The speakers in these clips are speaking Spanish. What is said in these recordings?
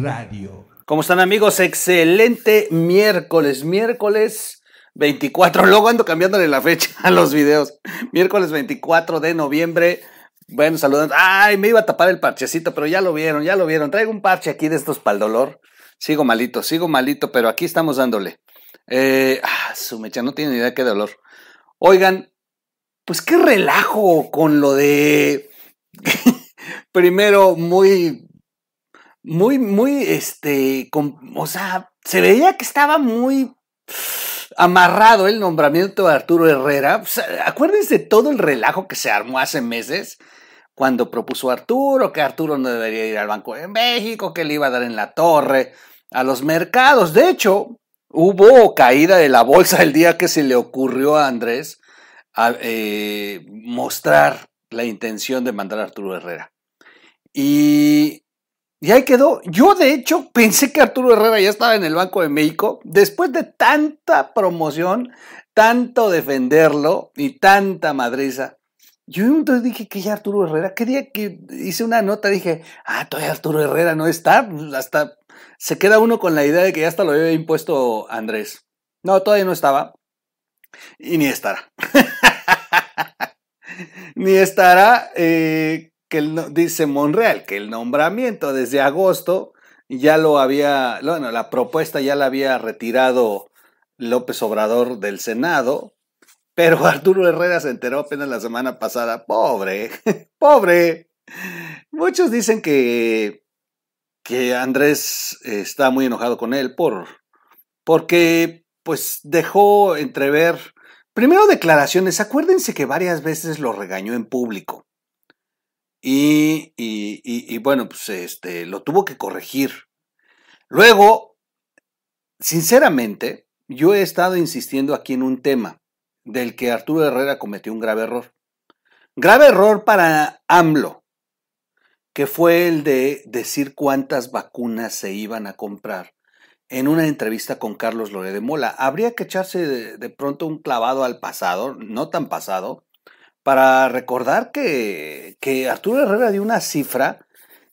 Radio. ¿Cómo están amigos? Excelente miércoles, miércoles 24, luego ando cambiándole la fecha a los videos. Miércoles 24 de noviembre. Bueno, saludando. Ay, me iba a tapar el parchecito, pero ya lo vieron, ya lo vieron. Traigo un parche aquí de estos para el dolor. Sigo malito, sigo malito, pero aquí estamos dándole. Eh, ah, su mecha, no tiene ni idea qué dolor. Oigan, pues qué relajo con lo de... Primero, muy muy, muy, este, o sea, se veía que estaba muy amarrado el nombramiento de Arturo Herrera. acuérdense de todo el relajo que se armó hace meses cuando propuso Arturo, que Arturo no debería ir al Banco de México, que le iba a dar en la torre a los mercados. De hecho, hubo caída de la bolsa el día que se le ocurrió a Andrés eh, mostrar la intención de mandar a Arturo Herrera. Y y ahí quedó. Yo, de hecho, pensé que Arturo Herrera ya estaba en el Banco de México. Después de tanta promoción, tanto defenderlo y tanta madriza. Yo entonces dije que ya Arturo Herrera, qué día que hice una nota, dije, ah, todavía Arturo Herrera no está. Hasta se queda uno con la idea de que ya hasta lo había impuesto Andrés. No, todavía no estaba. Y ni estará. ni estará. Eh, que dice Monreal que el nombramiento desde agosto ya lo había, bueno, la propuesta ya la había retirado López Obrador del Senado, pero Arturo Herrera se enteró apenas la semana pasada. Pobre, pobre. Muchos dicen que, que Andrés está muy enojado con él por, porque pues dejó entrever, primero declaraciones, acuérdense que varias veces lo regañó en público. Y, bueno, pues este, lo tuvo que corregir. Luego, sinceramente, yo he estado insistiendo aquí en un tema del que Arturo Herrera cometió un grave error. Grave error para AMLO, que fue el de decir cuántas vacunas se iban a comprar en una entrevista con Carlos Lore de Mola. Habría que echarse de, pronto un clavado al pasado, no tan pasado, para recordar que, Arturo Herrera dio una cifra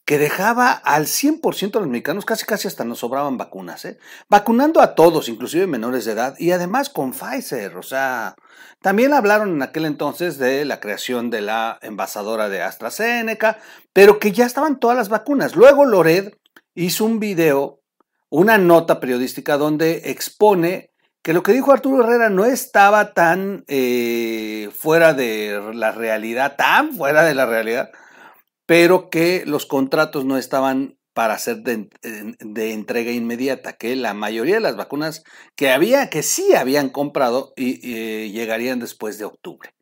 que dejaba al 100% de los mexicanos, casi casi hasta nos sobraban vacunas, ¿eh? vacunando a todos, inclusive menores de edad, y además con Pfizer, o sea, también hablaron en aquel entonces de la creación de la envasadora de AstraZeneca, pero que ya estaban todas las vacunas. Luego Lored hizo un video, una nota periodística donde expone que lo que dijo Arturo Herrera no estaba tan eh, fuera de la realidad, tan fuera de la realidad, pero que los contratos no estaban para ser de, entrega inmediata, que la mayoría de las vacunas que había, que sí habían comprado, y, eh, llegarían después de octubre.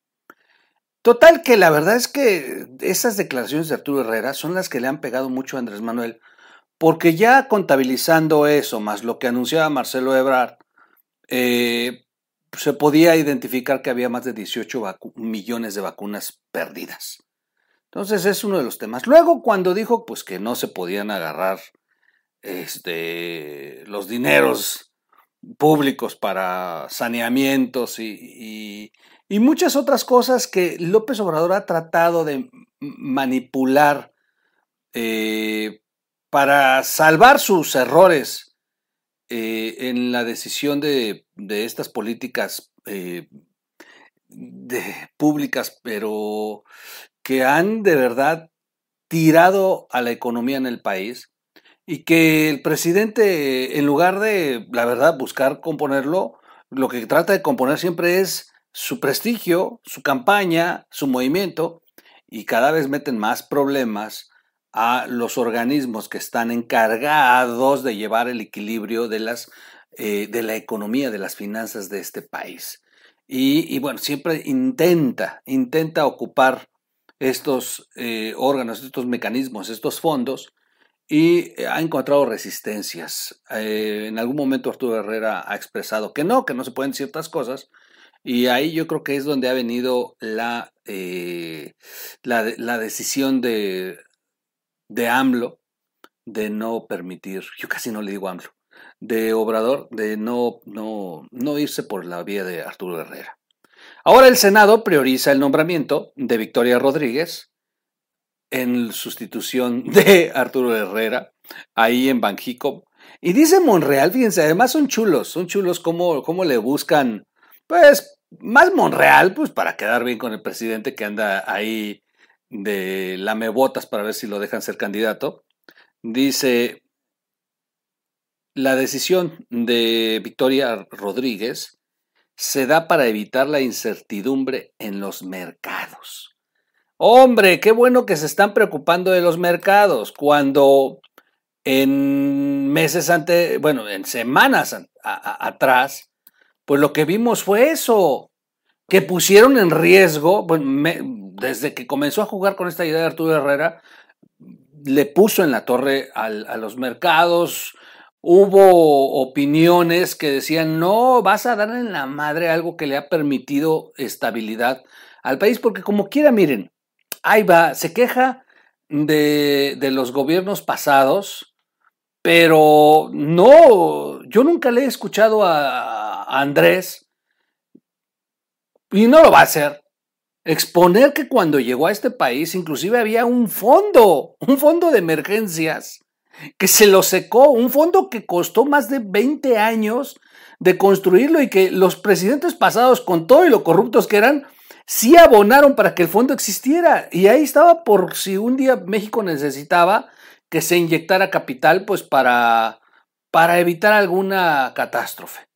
Total que la verdad es que esas declaraciones de Arturo Herrera son las que le han pegado mucho a Andrés Manuel, porque ya contabilizando eso, más lo que anunciaba Marcelo Ebrard, eh, se podía identificar que había más de 18 millones de vacunas perdidas. Entonces es uno de los temas. Luego cuando dijo pues que no se podían agarrar este, los dineros públicos para saneamientos y, muchas otras cosas que López Obrador ha tratado de manipular eh, para salvar sus errores eh, en la decisión de, estas políticas eh, públicas, pero que han de verdad tirado a la economía en el país y que el presidente, en lugar de, la verdad, buscar componerlo, lo que trata de componer siempre es su prestigio, su campaña, su movimiento, y cada vez meten más problemas a los organismos que están encargados de llevar el equilibrio de, las, eh, de la economía, de las finanzas de este país. Y, bueno, siempre intenta, intenta ocupar estos eh, órganos, estos mecanismos, estos fondos, y ha encontrado resistencias. Eh, en algún momento Arturo Herrera ha expresado que no, que no se pueden ciertas cosas, y ahí yo creo que es donde ha venido la, la decisión de de AMLO de no permitir, yo casi no le digo AMLO, de Obrador de no, no, no irse por la vía de Arturo Herrera. Ahora el Senado prioriza el nombramiento de Victoria Rodríguez en sustitución de Arturo Herrera, ahí en Banjico. Y dice Monreal, fíjense, además son chulos, son chulos como, como le buscan, pues, más Monreal, pues para quedar bien con el presidente que anda ahí de lamebotas para ver si lo dejan ser candidato. Dice, la decisión de Victoria Rodríguez se da para evitar la incertidumbre en los mercados. Hombre, qué bueno que se están preocupando de los mercados cuando en meses antes, bueno, en semanas atrás, pues lo que vimos fue eso, que pusieron en riesgo, desde que comenzó a jugar con esta idea de Arturo Herrera, le puso en la torre a los mercados, hubo opiniones que decían, no, vas a dar en la madre algo que le ha permitido estabilidad al país, porque como quiera, miren, ahí va, se queja de, de los gobiernos pasados, pero no, yo nunca le he escuchado a, a Andrés, y no lo va a hacer, exponer que cuando llegó a este país inclusive había un fondo, un fondo de emergencias que se lo secó, un fondo que costó más de 20 años de construirlo y que los presidentes pasados, con todo y lo corruptos que eran, sí abonaron para que el fondo existiera. Y ahí estaba por si un día México necesitaba que se inyectara capital, pues para, para evitar alguna catástrofe.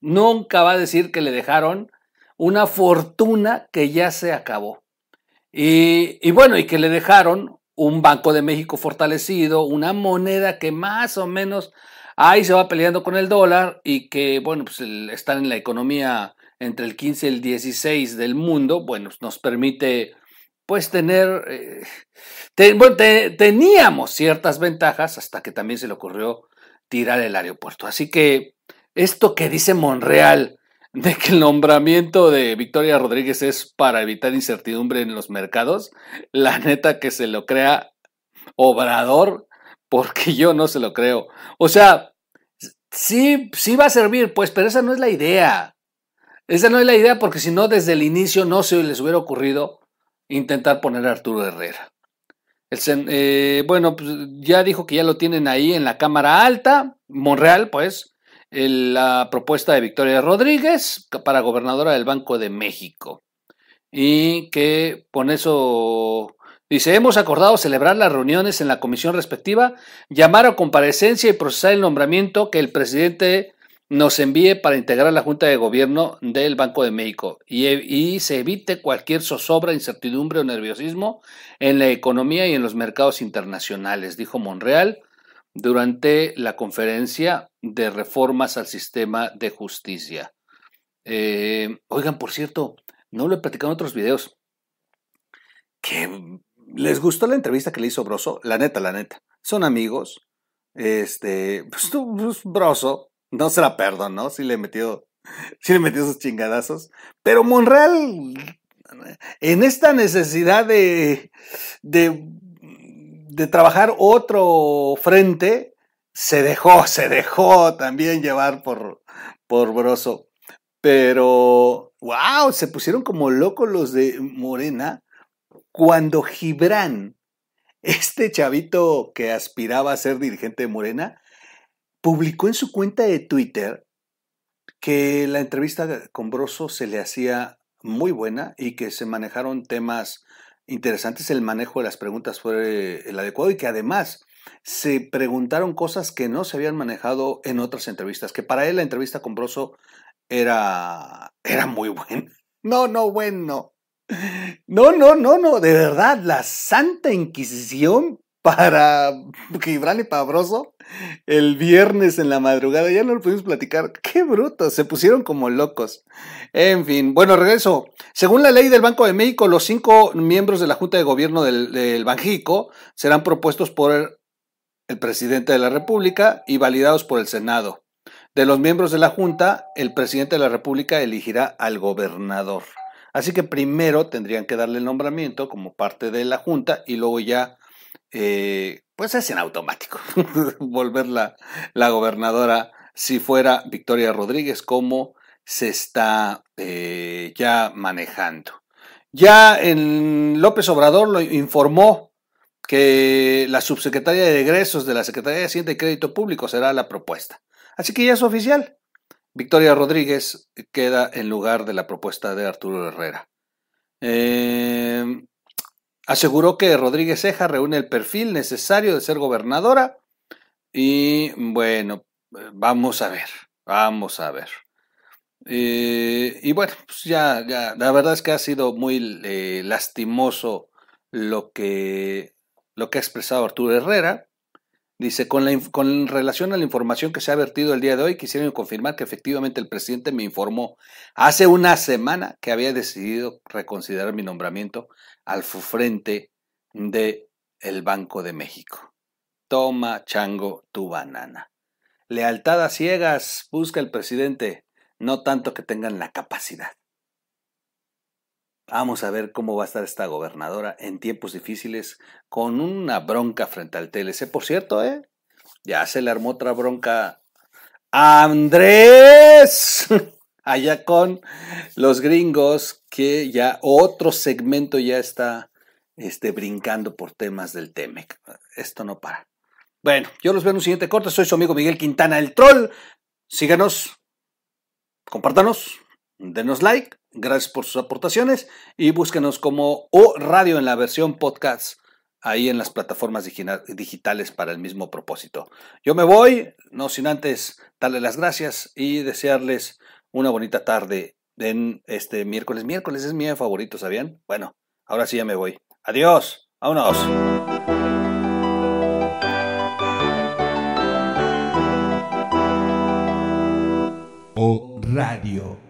Nunca va a decir que le dejaron una fortuna que ya se acabó. Y, bueno, y que le dejaron un Banco de México fortalecido, una moneda que más o menos ahí se va peleando con el dólar y que, bueno, pues están en la economía entre el 15 y el 16 del mundo, bueno, pues, nos permite pues tener, eh, bueno, teníamos ciertas ventajas hasta que también se le ocurrió tirar el aeropuerto. Así que esto que dice Monreal, de que el nombramiento de Victoria Rodríguez es para evitar incertidumbre en los mercados, la neta que se lo crea Obrador, porque yo no se lo creo. O sea, sí, sí va a servir, pues, pero esa no es la idea. Esa no es la idea porque si no, desde el inicio no se les hubiera ocurrido intentar poner a Arturo Herrera. El, eh, bueno, pues ya dijo que ya lo tienen ahí en la Cámara Alta, Monreal, pues, la propuesta de Victoria Rodríguez para gobernadora del Banco de México. Y que con eso dice, hemos acordado celebrar las reuniones en la comisión respectiva, llamar a comparecencia y procesar el nombramiento que el presidente nos envíe para integrar la Junta de Gobierno del Banco de México y, y, se evite cualquier zozobra, incertidumbre o nerviosismo en la economía y en los mercados internacionales, dijo Monreal durante la conferencia de reformas al sistema de justicia. Eh, oigan, por cierto, no lo he platicado en otros videos. Que les gustó la entrevista que le hizo Broso, la neta, la neta. Son amigos. Este, pues, pues Broso, no se la perdonó, sí le metió, sí le metió sus chingadazos. Pero Monreal, en esta necesidad de, de de trabajar otro frente, se dejó, se dejó también llevar por, por Broso. Pero, wow, se pusieron como locos los de Morena cuando Gibran, este chavito que aspiraba a ser dirigente de Morena, publicó en su cuenta de Twitter que la entrevista con Broso se le hacía muy buena y que se manejaron temas interesantes, el manejo de las preguntas fue el adecuado y que además se preguntaron cosas que no se habían manejado en otras entrevistas, que para él la entrevista con Broso era, era muy buena. No, no, bueno. No, no, no, no, de verdad, la Santa Inquisición para Gibran y Pabroso el viernes en la madrugada. Ya no lo pudimos platicar. Qué bruto, se pusieron como locos. En fin, bueno, regreso. Según la ley del Banco de México, los cinco miembros de la Junta de Gobierno del, del Banjico serán propuestos por el presidente de la República y validados por el Senado. De los miembros de la Junta, el presidente de la República elegirá al gobernador. Así que primero tendrían que darle el nombramiento como parte de la Junta y luego ya eh, pues es en automático volverla la gobernadora si fuera Victoria Rodríguez como se está eh, ya manejando. Ya en López Obrador lo informó que la subsecretaria de egresos de la Secretaría de Hacienda y Crédito Público será la propuesta. Así que ya es oficial. Victoria Rodríguez queda en lugar de la propuesta de Arturo Herrera. Eh, aseguró que Rodríguez Ceja reúne el perfil necesario de ser gobernadora y bueno, vamos a ver, vamos a ver. Y bueno, pues ya, ya, la verdad es que ha sido muy eh, lastimoso lo que, lo que ha expresado Arturo Herrera. Dice, con, la, con relación a la información que se ha vertido el día de hoy, quisiera confirmar que efectivamente el presidente me informó hace una semana que había decidido reconsiderar mi nombramiento al frente de el Banco de México. Toma, chango, tu banana. Lealtad a ciegas busca el presidente, no tanto que tengan la capacidad. Vamos a ver cómo va a estar esta gobernadora en tiempos difíciles con una bronca frente al TLC. Por cierto, ¿eh? Ya se le armó otra bronca Andrés. Allá con los gringos, que ya otro segmento ya está este, brincando por temas del TEMEC. Esto no para. Bueno, yo los veo en un siguiente corte. Soy su amigo Miguel Quintana, el troll. Síganos, compártanos, denos like Gracias por sus aportaciones y búsquenos como O Radio en la versión podcast ahí en las plataformas digitales para el mismo propósito. Yo me voy, no sin antes darle las gracias y desearles una bonita tarde en este miércoles. Miércoles es mi favorito, ¿sabían? Bueno, ahora sí ya me voy. Adiós, vámonos. O Radio.